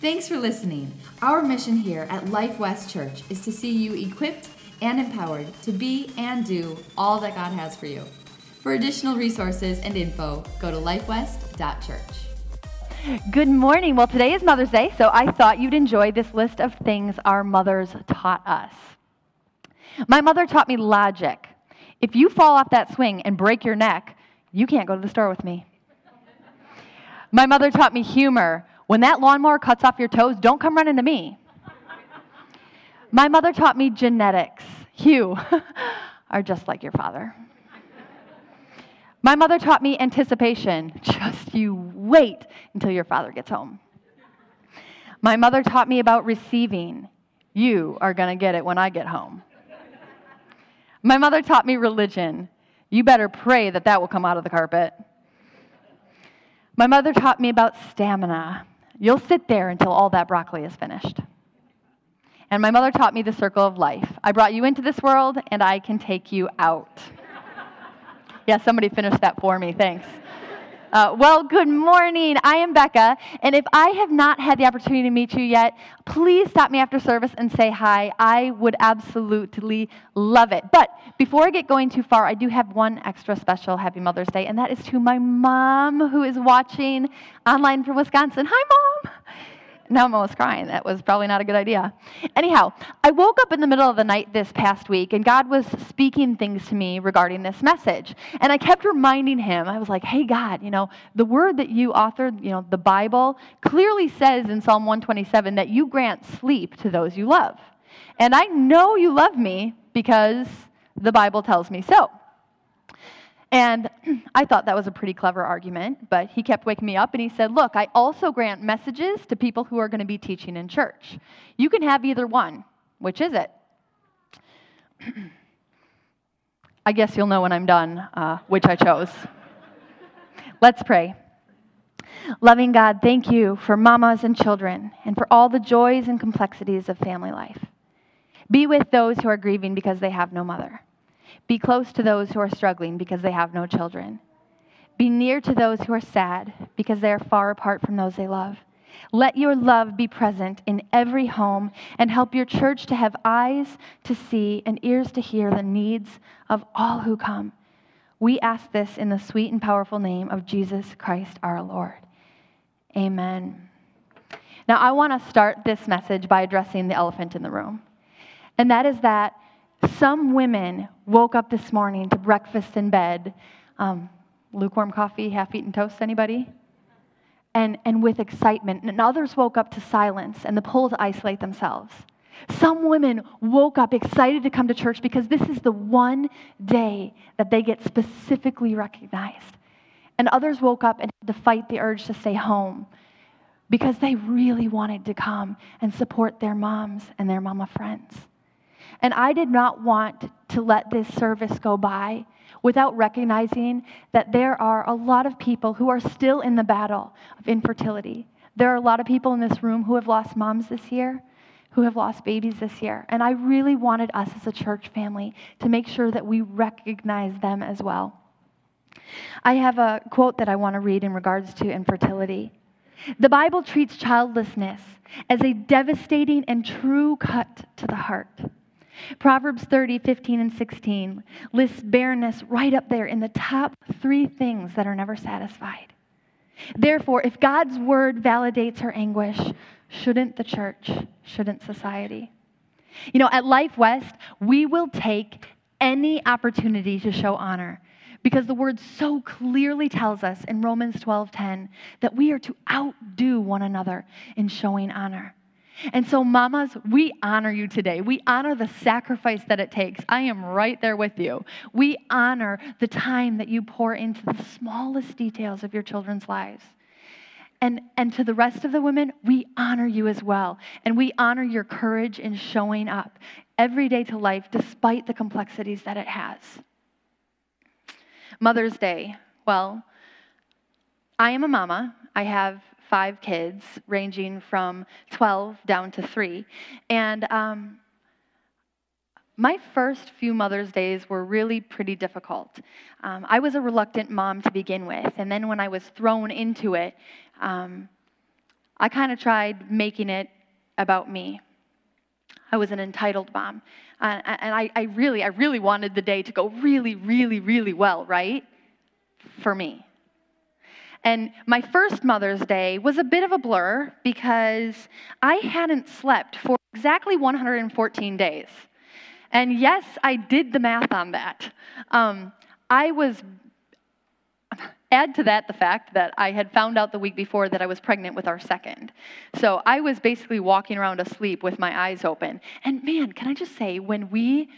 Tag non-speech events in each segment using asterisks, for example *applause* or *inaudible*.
Thanks for listening. Our mission here at Life West Church is to see you equipped and empowered to be and do all that God has for you. For additional resources and info, go to lifewest.church. Good morning. Well, today is Mother's Day, so I thought you'd enjoy this list of things our mothers taught us. My mother taught me logic. If you fall off that swing and break your neck, you can't go to the store with me. My mother taught me humor. When that lawnmower cuts off your toes, don't come running to me. My mother taught me genetics. You *laughs* are just like your father. My mother taught me anticipation. Just you wait until your father gets home. My mother taught me about receiving. You are going to get it when I get home. My mother taught me religion. You better pray that that will come out of the carpet. My mother taught me about stamina. You'll sit there until all that broccoli is finished. And my mother taught me the circle of life. I brought you into this world, and I can take you out. *laughs* yeah, somebody finished that for me. Thanks. Uh, well, good morning. I am Becca, and if I have not had the opportunity to meet you yet, please stop me after service and say hi. I would absolutely love it. But before I get going too far, I do have one extra special Happy Mother's Day, and that is to my mom who is watching online from Wisconsin. Hi, Mom. Now I'm almost crying. That was probably not a good idea. Anyhow, I woke up in the middle of the night this past week, and God was speaking things to me regarding this message. And I kept reminding Him, I was like, hey, God, you know, the word that you authored, you know, the Bible, clearly says in Psalm 127 that you grant sleep to those you love. And I know you love me because the Bible tells me so. And *clears throat* I thought that was a pretty clever argument, but he kept waking me up and he said, Look, I also grant messages to people who are going to be teaching in church. You can have either one. Which is it? *clears throat* I guess you'll know when I'm done uh, which I chose. *laughs* Let's pray. Loving God, thank you for mamas and children and for all the joys and complexities of family life. Be with those who are grieving because they have no mother. Be close to those who are struggling because they have no children. Be near to those who are sad because they are far apart from those they love. Let your love be present in every home and help your church to have eyes to see and ears to hear the needs of all who come. We ask this in the sweet and powerful name of Jesus Christ our Lord. Amen. Now, I want to start this message by addressing the elephant in the room, and that is that some women woke up this morning to breakfast in bed, um, lukewarm coffee, half eaten toast, anybody? And, and with excitement. And others woke up to silence and the pull to isolate themselves. Some women woke up excited to come to church because this is the one day that they get specifically recognized. And others woke up and had to fight the urge to stay home because they really wanted to come and support their moms and their mama friends. And I did not want to let this service go by without recognizing that there are a lot of people who are still in the battle of infertility. There are a lot of people in this room who have lost moms this year, who have lost babies this year. And I really wanted us as a church family to make sure that we recognize them as well. I have a quote that I want to read in regards to infertility. The Bible treats childlessness as a devastating and true cut to the heart. Proverbs 30, 15, and 16 lists barrenness right up there in the top three things that are never satisfied. Therefore, if God's word validates her anguish, shouldn't the church, shouldn't society? You know, at Life West, we will take any opportunity to show honor because the word so clearly tells us in Romans 12:10 that we are to outdo one another in showing honor. And so, mamas, we honor you today. We honor the sacrifice that it takes. I am right there with you. We honor the time that you pour into the smallest details of your children's lives. And, and to the rest of the women, we honor you as well. And we honor your courage in showing up every day to life despite the complexities that it has. Mother's Day. Well, I am a mama. I have five kids, ranging from 12 down to three. And um, my first few Mother's Days were really pretty difficult. Um, I was a reluctant mom to begin with, and then when I was thrown into it, um, I kind of tried making it about me. I was an entitled mom. Uh, and I, I really, I really wanted the day to go really, really, really well, right? For me. And my first Mother's Day was a bit of a blur because I hadn't slept for exactly 114 days. And yes, I did the math on that. Um, I was, add to that the fact that I had found out the week before that I was pregnant with our second. So I was basically walking around asleep with my eyes open. And man, can I just say, when we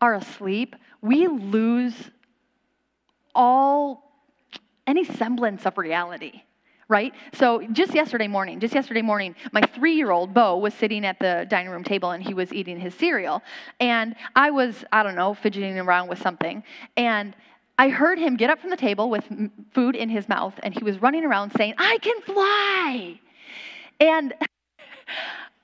are asleep, we lose all any semblance of reality right? So just yesterday morning, just yesterday morning, my three-year-old Bo was sitting at the dining room table and he was eating his cereal, and I was, I don't know, fidgeting around with something, and I heard him get up from the table with food in his mouth, and he was running around saying, "I can fly," and. *laughs*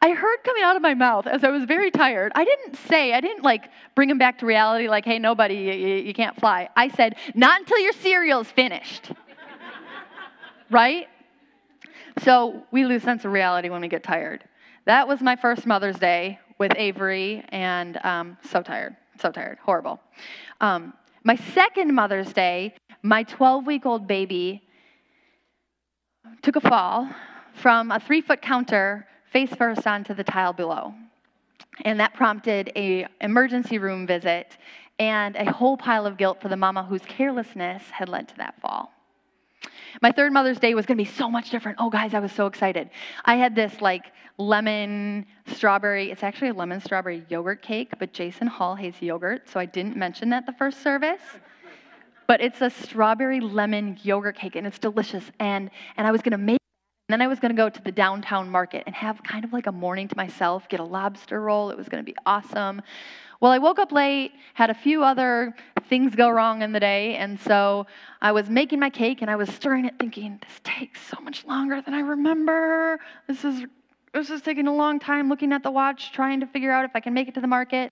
I heard coming out of my mouth as I was very tired. I didn't say, I didn't like bring him back to reality, like, hey, nobody, you, you can't fly. I said, not until your cereal's finished. *laughs* right? So we lose sense of reality when we get tired. That was my first Mother's Day with Avery, and um, so tired, so tired, horrible. Um, my second Mother's Day, my 12 week old baby took a fall from a three foot counter face first onto the tile below. And that prompted a emergency room visit and a whole pile of guilt for the mama whose carelessness had led to that fall. My third Mother's Day was going to be so much different. Oh, guys, I was so excited. I had this like lemon strawberry, it's actually a lemon strawberry yogurt cake, but Jason Hall hates yogurt, so I didn't mention that the first service. But it's a strawberry lemon yogurt cake, and it's delicious. And, and I was going to make then I was going to go to the downtown market and have kind of like a morning to myself, get a lobster roll. It was going to be awesome. Well, I woke up late, had a few other things go wrong in the day, and so I was making my cake and I was stirring it thinking, this takes so much longer than I remember. This is this is taking a long time looking at the watch, trying to figure out if I can make it to the market.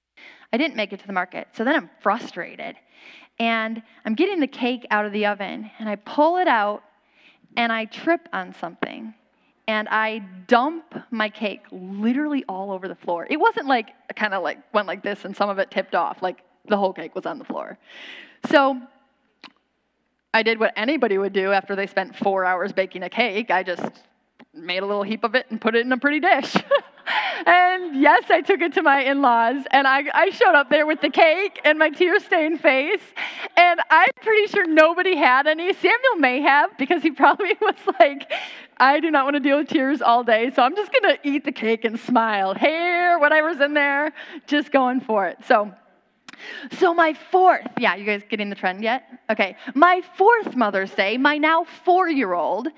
I didn't make it to the market. So then I'm frustrated. And I'm getting the cake out of the oven and I pull it out and I trip on something and I dump my cake literally all over the floor. It wasn't like kind of like went like this and some of it tipped off, like the whole cake was on the floor. So I did what anybody would do after they spent four hours baking a cake. I just made a little heap of it and put it in a pretty dish. *laughs* and yes, I took it to my in laws, and I, I showed up there with the cake and my tear stained face. And I'm pretty sure nobody had any. Samuel may have, because he *laughs* probably was like, I do not want to deal with tears all day, so I'm just going to eat the cake and smile. Hair, whatever's in there, just going for it. So, so my fourth, yeah, you guys getting the trend yet? Okay. My fourth Mother's Day, my now four year old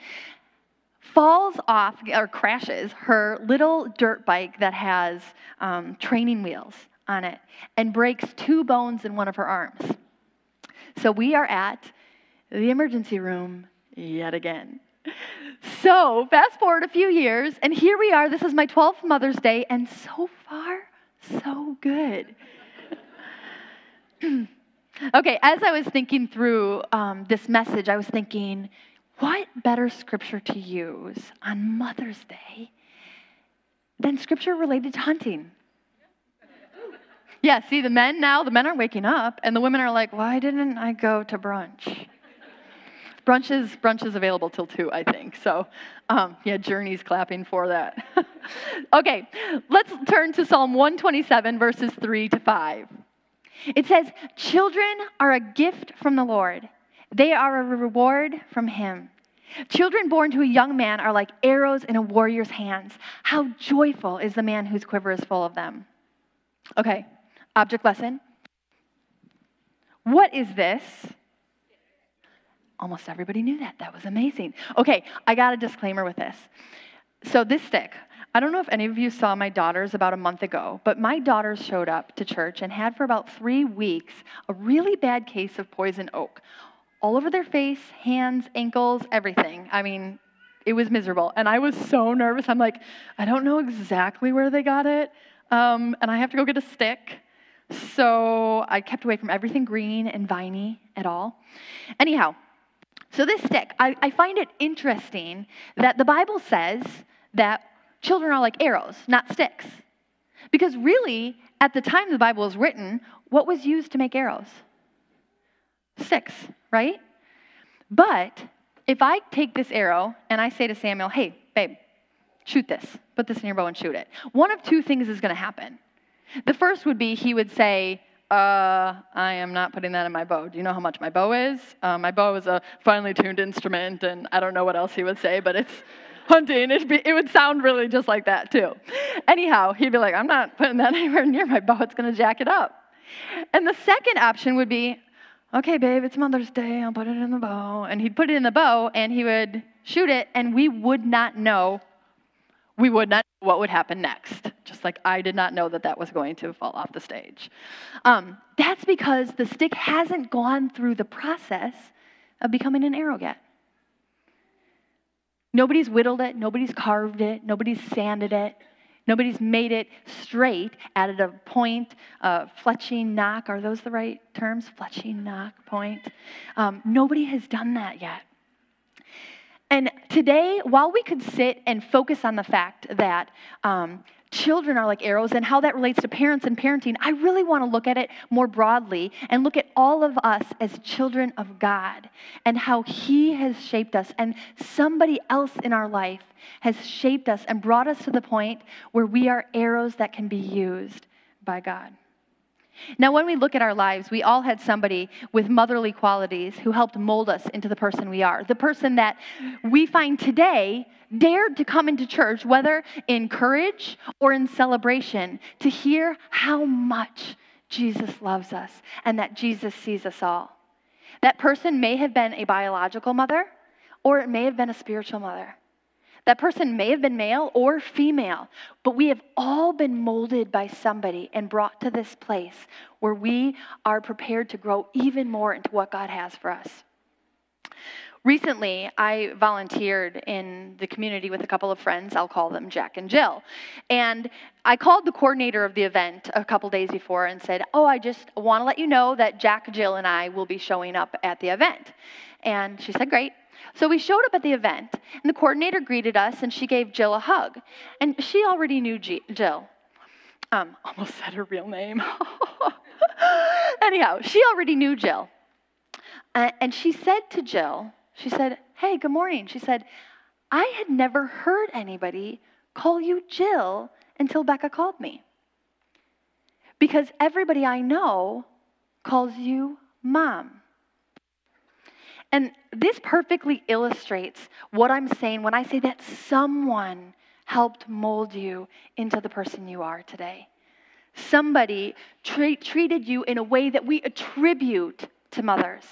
falls off or crashes her little dirt bike that has um, training wheels on it and breaks two bones in one of her arms. So we are at the emergency room yet again. So, fast forward a few years, and here we are. This is my 12th Mother's Day, and so far, so good. *clears throat* okay, as I was thinking through um, this message, I was thinking, what better scripture to use on Mother's Day than scripture related to hunting? Yeah, see, the men now, the men are waking up, and the women are like, why didn't I go to brunch? brunch is, brunch is available till 2, I think. So, um, yeah, Journey's clapping for that. *laughs* okay, let's turn to Psalm 127, verses 3 to 5. It says, Children are a gift from the Lord. They are a reward from him. Children born to a young man are like arrows in a warrior's hands. How joyful is the man whose quiver is full of them. Okay, object lesson. What is this? Almost everybody knew that. That was amazing. Okay, I got a disclaimer with this. So, this stick, I don't know if any of you saw my daughters about a month ago, but my daughters showed up to church and had for about three weeks a really bad case of poison oak all over their face, hands, ankles, everything. I mean, it was miserable. And I was so nervous. I'm like, I don't know exactly where they got it. Um, and I have to go get a stick. So I kept away from everything green and viney at all. Anyhow, so this stick, I, I find it interesting that the Bible says that children are like arrows, not sticks. Because really, at the time the Bible was written, what was used to make arrows? Sticks, right? But if I take this arrow and I say to Samuel, hey, babe, shoot this, put this in your bow and shoot it, one of two things is going to happen. The first would be he would say, uh, I am not putting that in my bow. Do you know how much my bow is? Uh, my bow is a finely tuned instrument, and I don't know what else he would say, but it's *laughs* hunting. It'd be, it would sound really just like that, too. Anyhow, he'd be like, I'm not putting that *laughs* anywhere near my bow. It's going to jack it up. And the second option would be, okay, babe, it's Mother's Day. I'll put it in the bow. And he'd put it in the bow, and he would shoot it, and we would not know we would not know what would happen next. Just like I did not know that that was going to fall off the stage. Um, that's because the stick hasn't gone through the process of becoming an arrow yet. Nobody's whittled it, nobody's carved it, nobody's sanded it, nobody's made it straight, added a point, uh, fletching, nock. Are those the right terms? Fletching, nock, point. Um, nobody has done that yet. And today, while we could sit and focus on the fact that um, children are like arrows and how that relates to parents and parenting, I really want to look at it more broadly and look at all of us as children of God and how He has shaped us. And somebody else in our life has shaped us and brought us to the point where we are arrows that can be used by God. Now, when we look at our lives, we all had somebody with motherly qualities who helped mold us into the person we are. The person that we find today dared to come into church, whether in courage or in celebration, to hear how much Jesus loves us and that Jesus sees us all. That person may have been a biological mother, or it may have been a spiritual mother. That person may have been male or female, but we have all been molded by somebody and brought to this place where we are prepared to grow even more into what God has for us. Recently, I volunteered in the community with a couple of friends. I'll call them Jack and Jill. And I called the coordinator of the event a couple days before and said, Oh, I just want to let you know that Jack, Jill, and I will be showing up at the event. And she said, Great. So we showed up at the event, and the coordinator greeted us, and she gave Jill a hug. And she already knew G- Jill. Um, *laughs* almost said her real name. *laughs* Anyhow, she already knew Jill. Uh, and she said to Jill, she said, Hey, good morning. She said, I had never heard anybody call you Jill until Becca called me. Because everybody I know calls you mom. And this perfectly illustrates what I'm saying when I say that someone helped mold you into the person you are today. Somebody tra- treated you in a way that we attribute to mothers.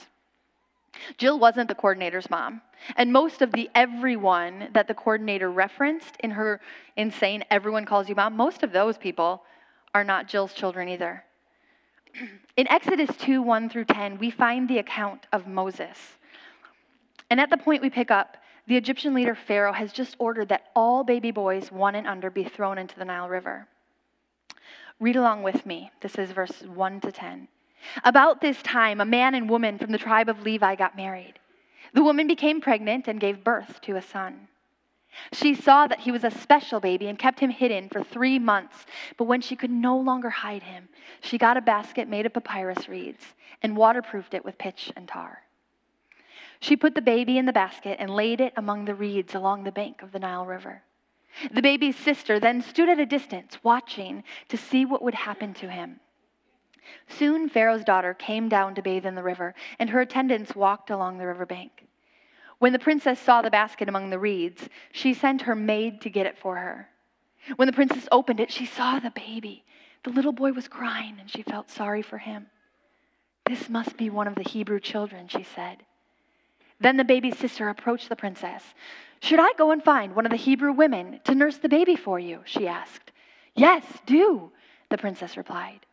Jill wasn't the coordinator's mom. And most of the everyone that the coordinator referenced in her insane everyone calls you mom, most of those people are not Jill's children either. *clears throat* In Exodus 2 1 through 10, we find the account of Moses. And at the point we pick up, the Egyptian leader Pharaoh has just ordered that all baby boys, one and under, be thrown into the Nile River. Read along with me. This is verse 1 to 10. About this time, a man and woman from the tribe of Levi got married. The woman became pregnant and gave birth to a son. She saw that he was a special baby and kept him hidden for three months. But when she could no longer hide him, she got a basket made of papyrus reeds and waterproofed it with pitch and tar. She put the baby in the basket and laid it among the reeds along the bank of the Nile River. The baby's sister then stood at a distance, watching to see what would happen to him. Soon Pharaoh's daughter came down to bathe in the river, and her attendants walked along the river bank. When the princess saw the basket among the reeds, she sent her maid to get it for her. When the princess opened it, she saw the baby. The little boy was crying, and she felt sorry for him. This must be one of the Hebrew children, she said. Then the baby's sister approached the princess. Should I go and find one of the Hebrew women to nurse the baby for you? she asked. Yes, do, the princess replied.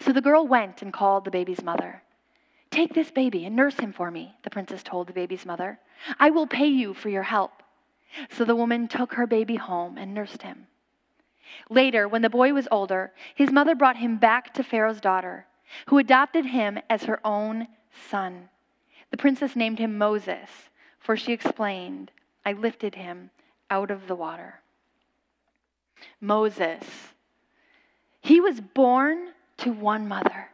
So the girl went and called the baby's mother. Take this baby and nurse him for me, the princess told the baby's mother. I will pay you for your help. So the woman took her baby home and nursed him. Later, when the boy was older, his mother brought him back to Pharaoh's daughter, who adopted him as her own son. The princess named him Moses, for she explained, I lifted him out of the water. Moses. He was born to one mother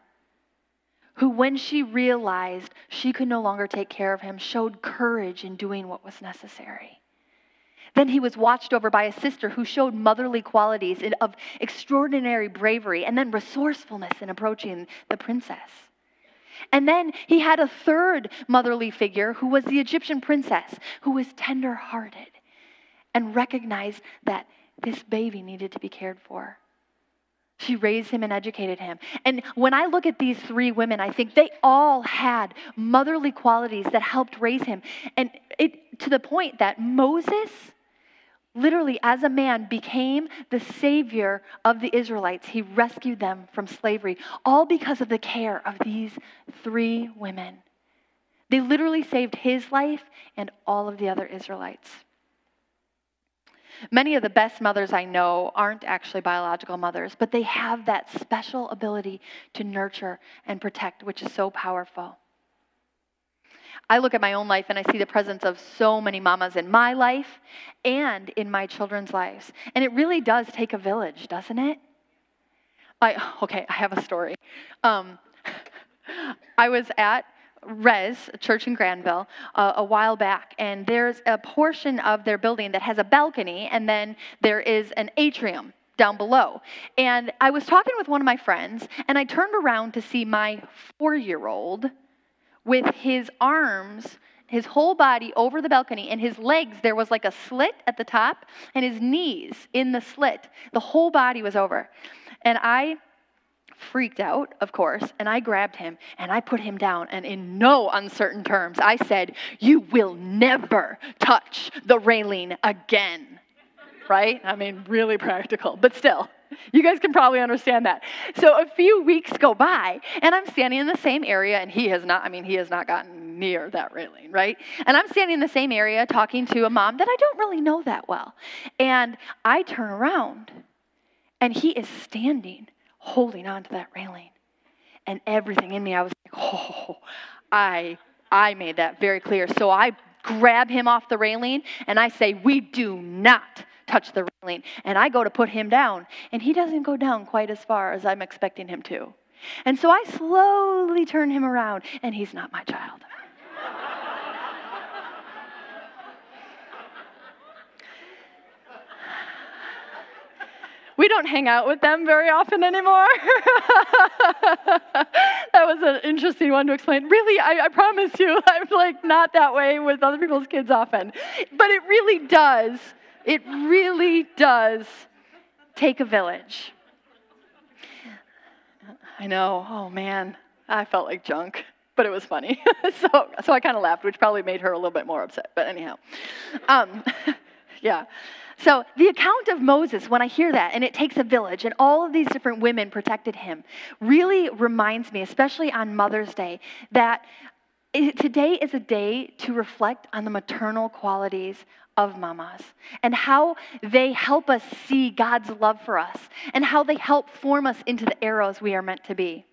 who, when she realized she could no longer take care of him, showed courage in doing what was necessary. Then he was watched over by a sister who showed motherly qualities of extraordinary bravery and then resourcefulness in approaching the princess. And then he had a third motherly figure who was the Egyptian princess, who was tender hearted and recognized that this baby needed to be cared for. She raised him and educated him. And when I look at these three women, I think they all had motherly qualities that helped raise him. And it to the point that Moses literally as a man became the savior of the Israelites. He rescued them from slavery, all because of the care of these three women. They literally saved his life and all of the other Israelites. Many of the best mothers I know aren't actually biological mothers, but they have that special ability to nurture and protect, which is so powerful. I look at my own life and I see the presence of so many mamas in my life and in my children's lives. And it really does take a village, doesn't it? I, *sighs* okay, I have a story. Um, *laughs* I was at Res Church in Granville uh, a while back, and there's a portion of their building that has a balcony, and then there is an atrium down below. And I was talking with one of my friends, and I turned around to see my four year old with his arms, his whole body over the balcony, and his legs, there was like a slit at the top, and his knees in the slit. The whole body was over. And I freaked out, of course, and I grabbed him and I put him down. And in no uncertain terms, I said, You will never touch the railing again. Right? I mean, really practical, but still. You guys can probably understand that. So a few weeks go by, and I'm standing in the same area, and he has not, I mean, he has not gotten near that railing, right? And I'm standing in the same area talking to a mom that I don't really know that well. And I turn around, and he is standing holding on to that railing. And everything in me, I was like, oh, I, I made that very clear. So I grab him off the railing and I say, we do not touch the railing. And I go to put him down, and he doesn't go down quite as far as I'm expecting him to. And so I slowly turn him around, and he's not my child. we don't hang out with them very often anymore. *laughs* that was an interesting one to explain. Really, I, I, promise you, *laughs* I'm like not that way with other people's kids often. But it really does, it really does take a village. I know, oh man, I felt like junk, but it was funny. *laughs* so, so I kind of laughed, which probably made her a little bit more upset. But anyhow, um, *laughs* yeah. So, the account of Moses, when I hear that, and it takes a village, and all of these different women protected him, really reminds me, especially on Mother's Day, that today is a day to reflect on the maternal qualities of mamas and how they help us see God's love for us and how they help form us into the arrows we are meant to be.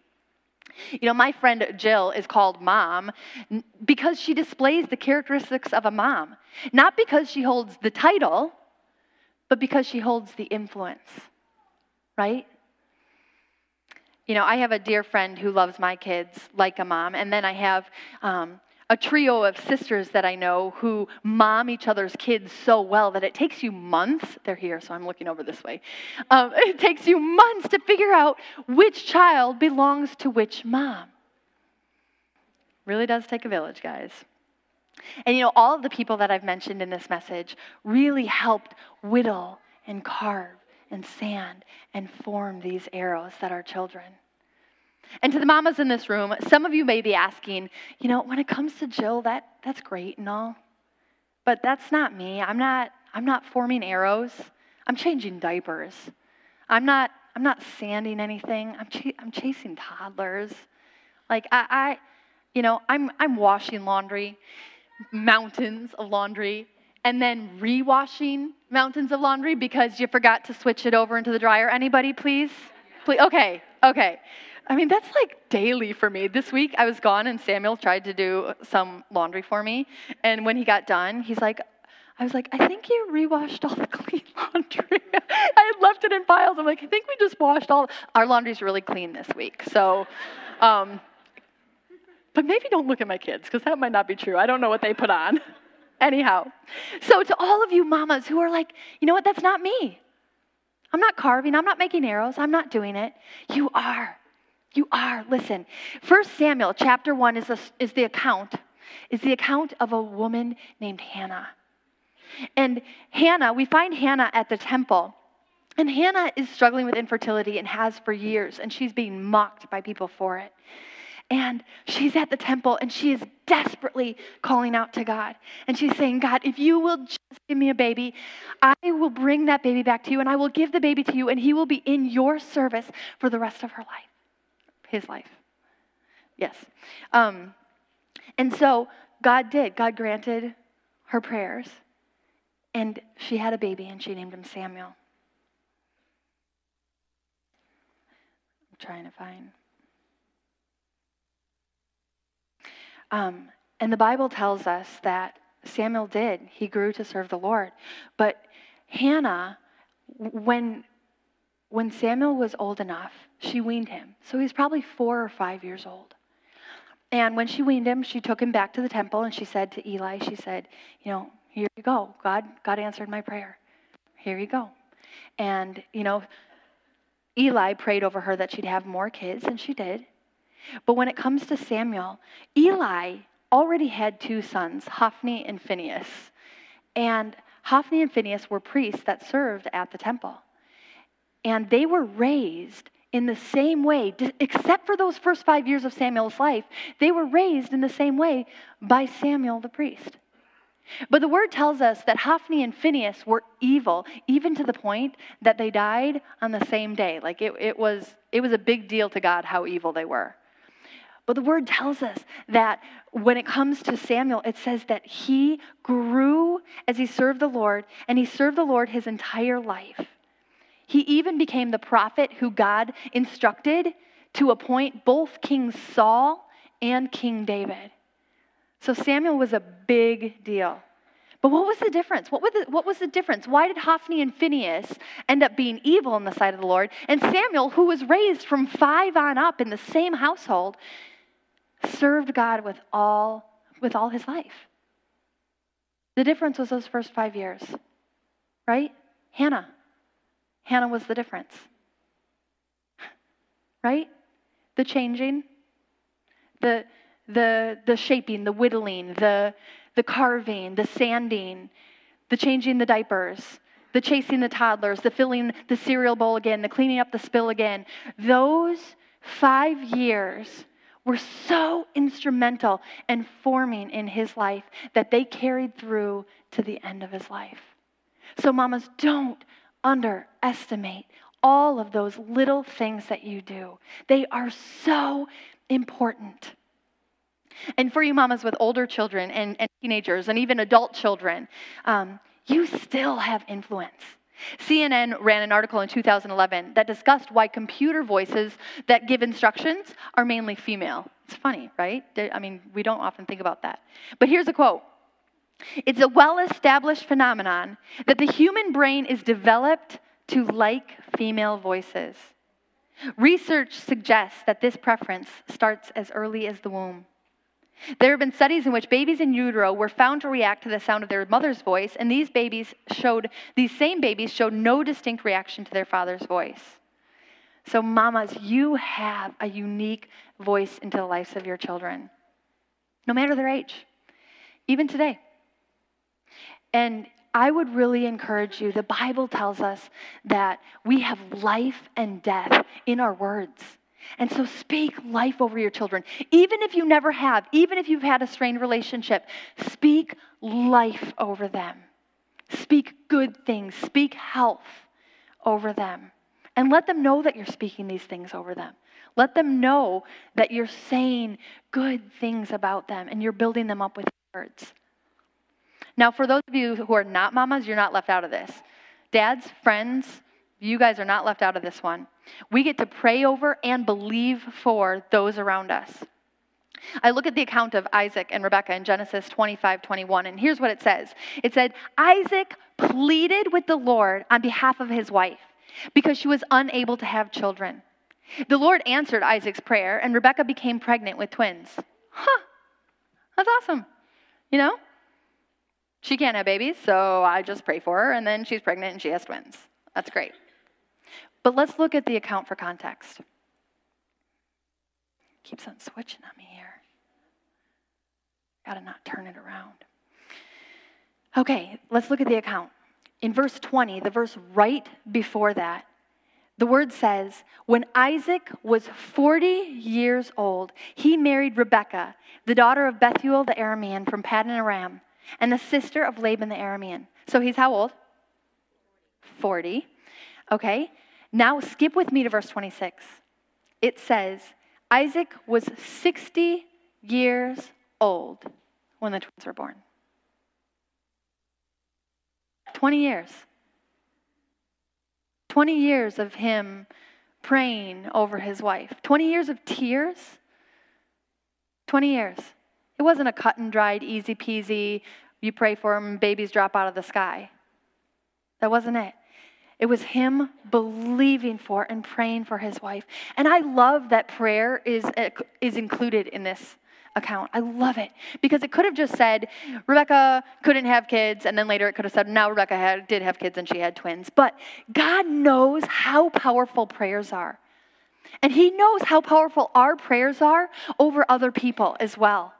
You know, my friend Jill is called mom because she displays the characteristics of a mom, not because she holds the title, but because she holds the influence, right? You know, I have a dear friend who loves my kids like a mom, and then I have um, a trio of sisters that I know who mom each other's kids so well that it takes you months. They're here, so I'm looking over this way. Um, *laughs* it takes you months to figure out which child belongs to which mom. Really does take a village, guys. And you know, all of the people that I've mentioned in this message really helped whittle and carve and sand and form these arrows that are children. And to the mamas in this room, some of you may be asking, you know, when it comes to Jill, that, that's great and all, but that's not me. I'm not, I'm not forming arrows. I'm changing diapers. I'm not, I'm not sanding anything. I'm, ch- I'm chasing toddlers. Like I, I, you know, I'm, I'm washing laundry mountains of laundry and then rewashing mountains of laundry because you forgot to switch it over into the dryer. Anybody, please? Please. Okay, okay. I mean, that's like daily for me. This week I was gone and Samuel tried to do some laundry for me. And when he got done, he's like, I was like, I think you rewashed all the clean *laughs* laundry. I had left it in piles. I'm like, I think we just washed all. Our laundry's really clean this week. So, um, but maybe don't look at my kids because that might not be true. I don't know what they put on. *laughs* Anyhow, so to all of you mamas who are like, you know what, that's not me. I'm not carving, I'm not making arrows, I'm not doing it. You are. You are. Listen, First Samuel chapter 1 is, a, is the account, is the account of a woman named Hannah. And Hannah, we find Hannah at the temple. And Hannah is struggling with infertility and has for years, and she's being mocked by people for it. And she's at the temple and she is desperately calling out to God. And she's saying, God, if you will just give me a baby, I will bring that baby back to you and I will give the baby to you and he will be in your service for the rest of her life, his life. Yes. Um, and so God did. God granted her prayers. And she had a baby and she named him Samuel. I'm trying to find. Um, and the Bible tells us that Samuel did. He grew to serve the Lord. But Hannah, when, when Samuel was old enough, she weaned him. So he's probably four or five years old. And when she weaned him, she took him back to the temple and she said to Eli, she said, You know, here you go. God, God answered my prayer. Here you go. And, you know, Eli prayed over her that she'd have more kids, and she did. But when it comes to Samuel, Eli already had two sons, Hophni and Phinehas. And Hophni and Phinehas were priests that served at the temple. And they were raised in the same way, except for those first five years of Samuel's life, they were raised in the same way by Samuel the priest. But the word tells us that Hophni and Phinehas were evil, even to the point that they died on the same day. Like it, it, was, it was a big deal to God how evil they were. But the word tells us that when it comes to Samuel, it says that he grew as he served the Lord, and he served the Lord his entire life. He even became the prophet who God instructed to appoint both King Saul and King David. So Samuel was a big deal. But what was the difference? What was the, what was the difference? Why did Hophni and Phinehas end up being evil in the sight of the Lord? And Samuel, who was raised from five on up in the same household, served God with all, with all his life. The difference was those first five years, right? Hannah. Hannah was the difference, right? The changing, the, the, the shaping, the whittling, the, the carving, the sanding, the changing the diapers, the chasing the toddlers, the filling the cereal bowl again, the cleaning up the spill again. Those five years were so instrumental and forming in his life that they carried through to the end of his life. So, mamas, don't underestimate all of those little things that you do. They are so important. And for you mamas with older children and, and teenagers and even adult children, um, you still have influence. CNN ran an article in 2011 that discussed why computer voices that give instructions are mainly female. It's funny, right? I mean, we don't often think about that. But here's a quote It's a well established phenomenon that the human brain is developed to like female voices. Research suggests that this preference starts as early as the womb. There have been studies in which babies in utero were found to react to the sound of their mother's voice, and these babies showed, these same babies showed no distinct reaction to their father's voice. So, mamas, you have a unique voice into the lives of your children, no matter their age, even today. And I would really encourage you. The Bible tells us that we have life and death in our words. And so speak life over your children. Even if you never have, even if you've had a strained relationship, speak life over them. Speak good things, speak health over them. And let them know that you're speaking these things over them. Let them know that you're saying good things about them and you're building them up with words. Now, for those of you who are not mamas, you're not left out of this. Dads, friends, you guys are not left out of this one. We get to pray over and believe for those around us. I look at the account of Isaac and Rebekah in Genesis 25 21, and here's what it says It said, Isaac pleaded with the Lord on behalf of his wife because she was unable to have children. The Lord answered Isaac's prayer, and Rebekah became pregnant with twins. Huh, that's awesome. You know? She can't have babies, so I just pray for her, and then she's pregnant and she has twins. That's great. But let's look at the account for context. Keeps on switching on me here. Gotta not turn it around. Okay, let's look at the account. In verse 20, the verse right before that, the word says, When Isaac was 40 years old, he married Rebekah, the daughter of Bethuel the Aramean from Paddan Aram, and the sister of Laban the Aramean. So he's how old? 40. Okay, now skip with me to verse 26. It says, Isaac was 60 years old when the twins were born. 20 years. 20 years of him praying over his wife. 20 years of tears. 20 years. It wasn't a cut and dried, easy peasy, you pray for him, babies drop out of the sky. That wasn't it. It was him believing for and praying for his wife. And I love that prayer is, uh, is included in this account. I love it because it could have just said Rebekah couldn't have kids, and then later it could have said now Rebekah had, did have kids and she had twins. But God knows how powerful prayers are. And He knows how powerful our prayers are over other people as well.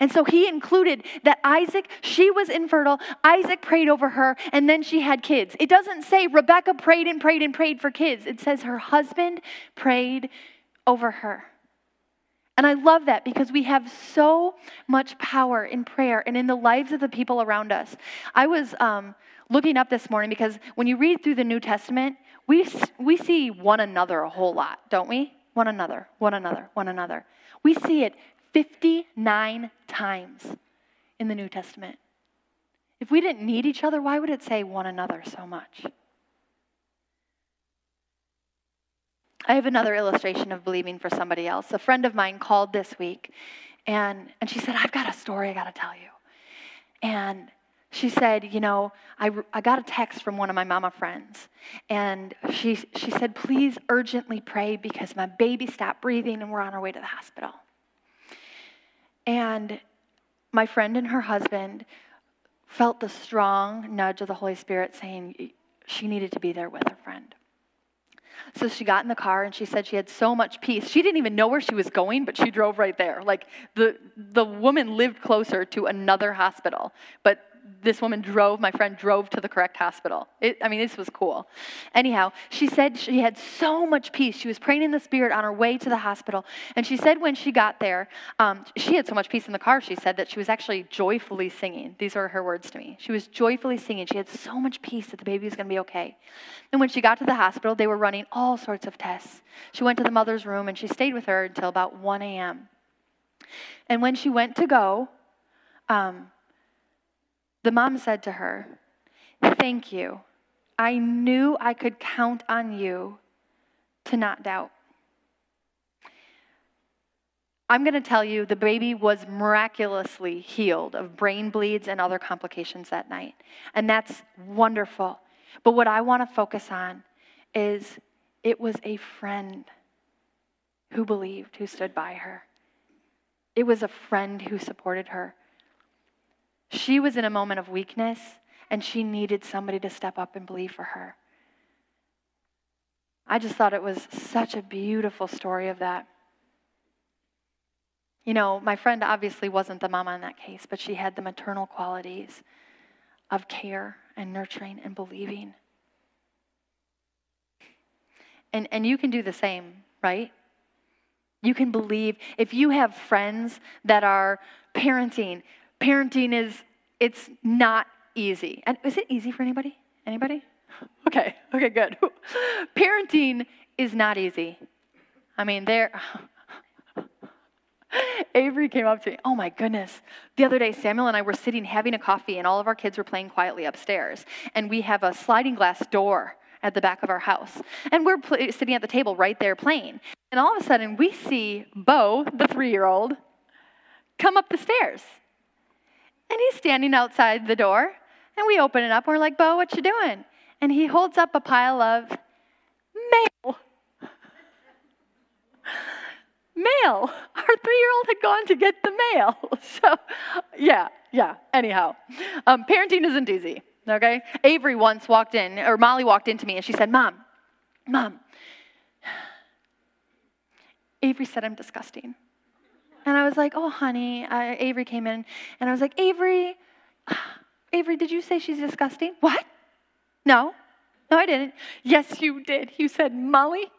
And so he included that Isaac, she was infertile, Isaac prayed over her, and then she had kids. It doesn't say Rebekah prayed and prayed and prayed for kids, it says her husband prayed over her. And I love that because we have so much power in prayer and in the lives of the people around us. I was um, looking up this morning because when you read through the New Testament, we, we see one another a whole lot, don't we? One another, one another, one another. We see it 59 times in the New Testament. If we didn't need each other, why would it say one another so much? I have another illustration of believing for somebody else. A friend of mine called this week and, and she said, I've got a story I got to tell you. And she said, You know, I, I got a text from one of my mama friends, and she, she said, Please urgently pray because my baby stopped breathing and we're on our way to the hospital. And my friend and her husband felt the strong nudge of the Holy Spirit saying she needed to be there with her friend. So she got in the car and she said she had so much peace. She didn't even know where she was going, but she drove right there. Like the the woman lived closer to another hospital, but this woman drove, my friend drove to the correct hospital. It, I mean, this was cool. Anyhow, she said she had so much peace. She was praying in the Spirit on her way to the hospital. And she said when she got there, um, she had so much peace in the car, she said that she was actually joyfully singing. These are her words to me. She was joyfully singing. She had so much peace that the baby was going to be okay. And when she got to the hospital, they were running all sorts of tests. She went to the mother's room and she stayed with her until about 1 a.m. And when she went to go, um, the mom said to her, Thank you. I knew I could count on you to not doubt. I'm going to tell you the baby was miraculously healed of brain bleeds and other complications that night. And that's wonderful. But what I want to focus on is it was a friend who believed, who stood by her. It was a friend who supported her. She was in a moment of weakness and she needed somebody to step up and believe for her. I just thought it was such a beautiful story of that. You know, my friend obviously wasn't the mama in that case, but she had the maternal qualities of care and nurturing and believing. And, and you can do the same, right? You can believe. If you have friends that are parenting, parenting is it's not easy. And is it easy for anybody? Anybody? *laughs* Okay, okay, good. *laughs* parenting is not easy. I mean, there *laughs* Avery came up to me. Oh my goodness. The other day, Samuel and I were sitting having a coffee, and all of our kids were playing quietly upstairs. And we have a sliding glass door at the back of our house. And we're pl- sitting at the table right there playing. And all of a sudden, we see Bo, the three year old, come up the stairs. And he's standing outside the door, and we open it up, and we're like, Bo, what you doing? And he holds up a pile of mail. *laughs* mail. Our three year old had gone to get the mail. *laughs* So, yeah, yeah, anyhow. Um, parenting isn't easy, okay? Avery once walked in, or Molly walked into me, and she said, Mom, Mom, *sighs* Avery said I'm disgusting. And I was like, oh, honey. I, Avery came in, and I was like, Avery, *sighs* Avery, did you say she's disgusting? What? No. No, I didn't. Yes, you did. You said, Molly,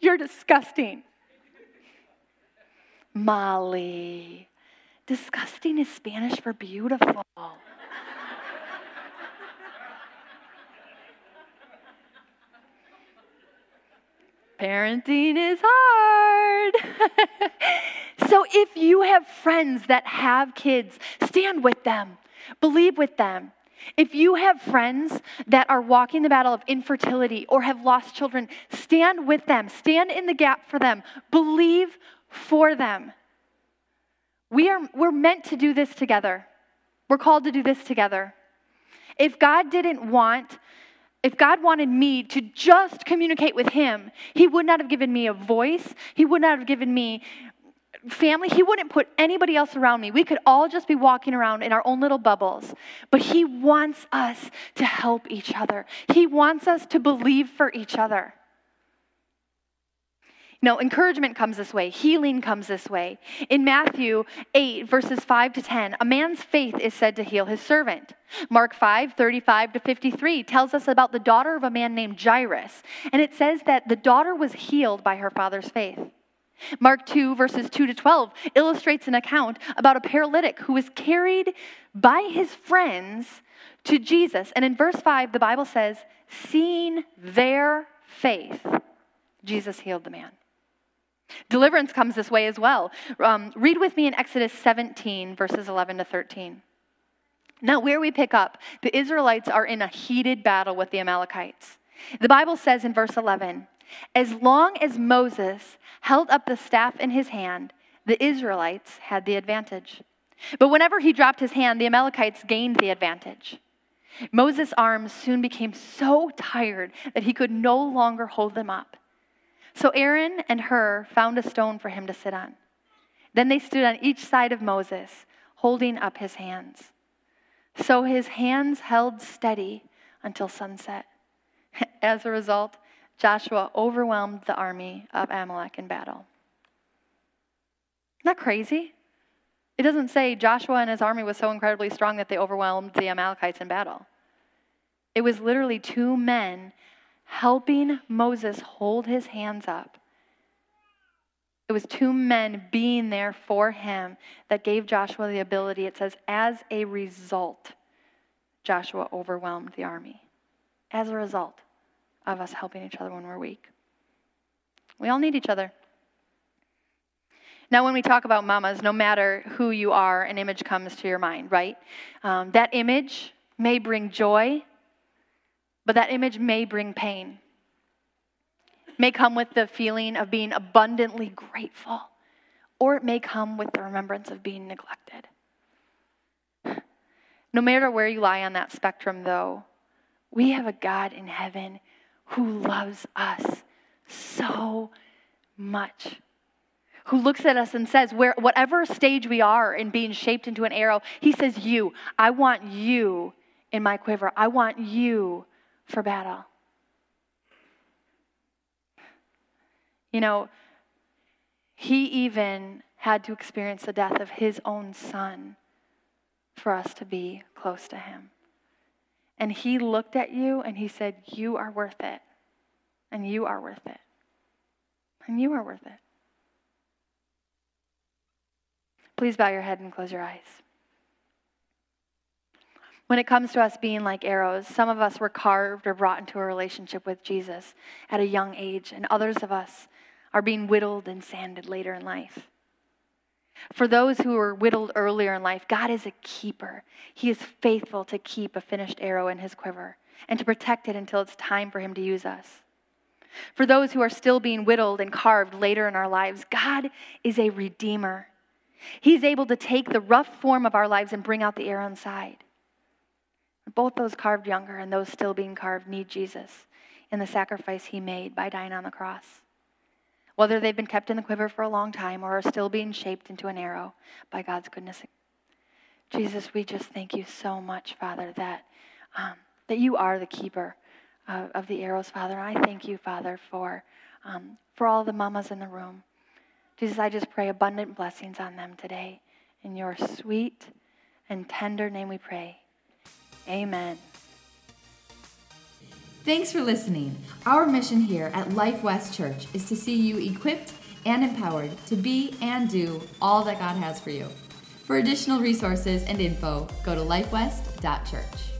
you're disgusting. Molly. Disgusting is Spanish for beautiful. Parenting is hard. *laughs* so if you have friends that have kids, stand with them, believe with them. If you have friends that are walking the battle of infertility or have lost children, stand with them, stand in the gap for them, believe for them. We are, we're meant to do this together. We're called to do this together. If God didn't want, if God wanted me to just communicate with Him, He would not have given me a voice. He would not have given me family, he wouldn't put anybody else around me. We could all just be walking around in our own little bubbles. But he wants us to help each other, he wants us to believe for each other. No, encouragement comes this way. Healing comes this way. In Matthew 8, verses 5 to 10, a man's faith is said to heal his servant. Mark 5, 35 to 53 tells us about the daughter of a man named Jairus. And it says that the daughter was healed by her father's faith. Mark 2, verses 2 to 12, illustrates an account about a paralytic who was carried by his friends to Jesus. And in verse 5, the Bible says, Seeing their faith, Jesus healed the man. Deliverance comes this way as well. Um, read with me in Exodus 17, verses 11 to 13. Now, where we pick up, the Israelites are in a heated battle with the Amalekites. The Bible says in verse 11, as long as Moses held up the staff in his hand, the Israelites had the advantage. But whenever he dropped his hand, the Amalekites gained the advantage. Moses' arms soon became so tired that he could no longer hold them up. So Aaron and Hur found a stone for him to sit on. Then they stood on each side of Moses, holding up his hands. So his hands held steady until sunset. *laughs* As a result, Joshua overwhelmed the army of Amalek in battle. Isn't that crazy? It doesn't say Joshua and his army was so incredibly strong that they overwhelmed the Amalekites in battle. It was literally two men helping Moses hold his hands up. It was two men being there for him that gave Joshua the ability. It says, as a result, Joshua overwhelmed the army. As a result of us helping each other when we're weak. We all need each other. Now, when we talk about mamas, no matter who you are, an image comes to your mind, right? Um, that image may bring joy, but that image may bring pain. may come with the feeling of being abundantly grateful, or it may come with the remembrance of being neglected. No matter where you lie on that spectrum, though, we have a God in heaven who loves us so much. Who looks at us and says, where, whatever stage we are in being shaped into an arrow, he says, You, I want you in my quiver. I want you for battle. You know, he even had to experience the death of his own son for us to be close to him. And he looked at you and he said, You are worth it. And you are worth it. And you are worth it. Please bow your head and close your eyes. When it comes to us being like arrows, some of us were carved or brought into a relationship with Jesus at a young age, and others of us are being whittled and sanded later in life. For those who were whittled earlier in life, God is a keeper. He is faithful to keep a finished arrow in his quiver and to protect it until it's time for him to use us. For those who are still being whittled and carved later in our lives, God is a redeemer. He's able to take the rough form of our lives and bring out the arrow inside. Both those carved younger and those still being carved need Jesus in the sacrifice he made by dying on the cross. Whether they've been kept in the quiver for a long time or are still being shaped into an arrow by God's goodness. Jesus, we just thank you so much, Father, that, um, that you are the keeper of, of the arrows, Father. And I thank you, Father, for, um, for all the mamas in the room. Jesus, I just pray abundant blessings on them today. In your sweet and tender name we pray. Amen. Thanks for listening. Our mission here at Life West Church is to see you equipped and empowered to be and do all that God has for you. For additional resources and info, go to lifewest.church.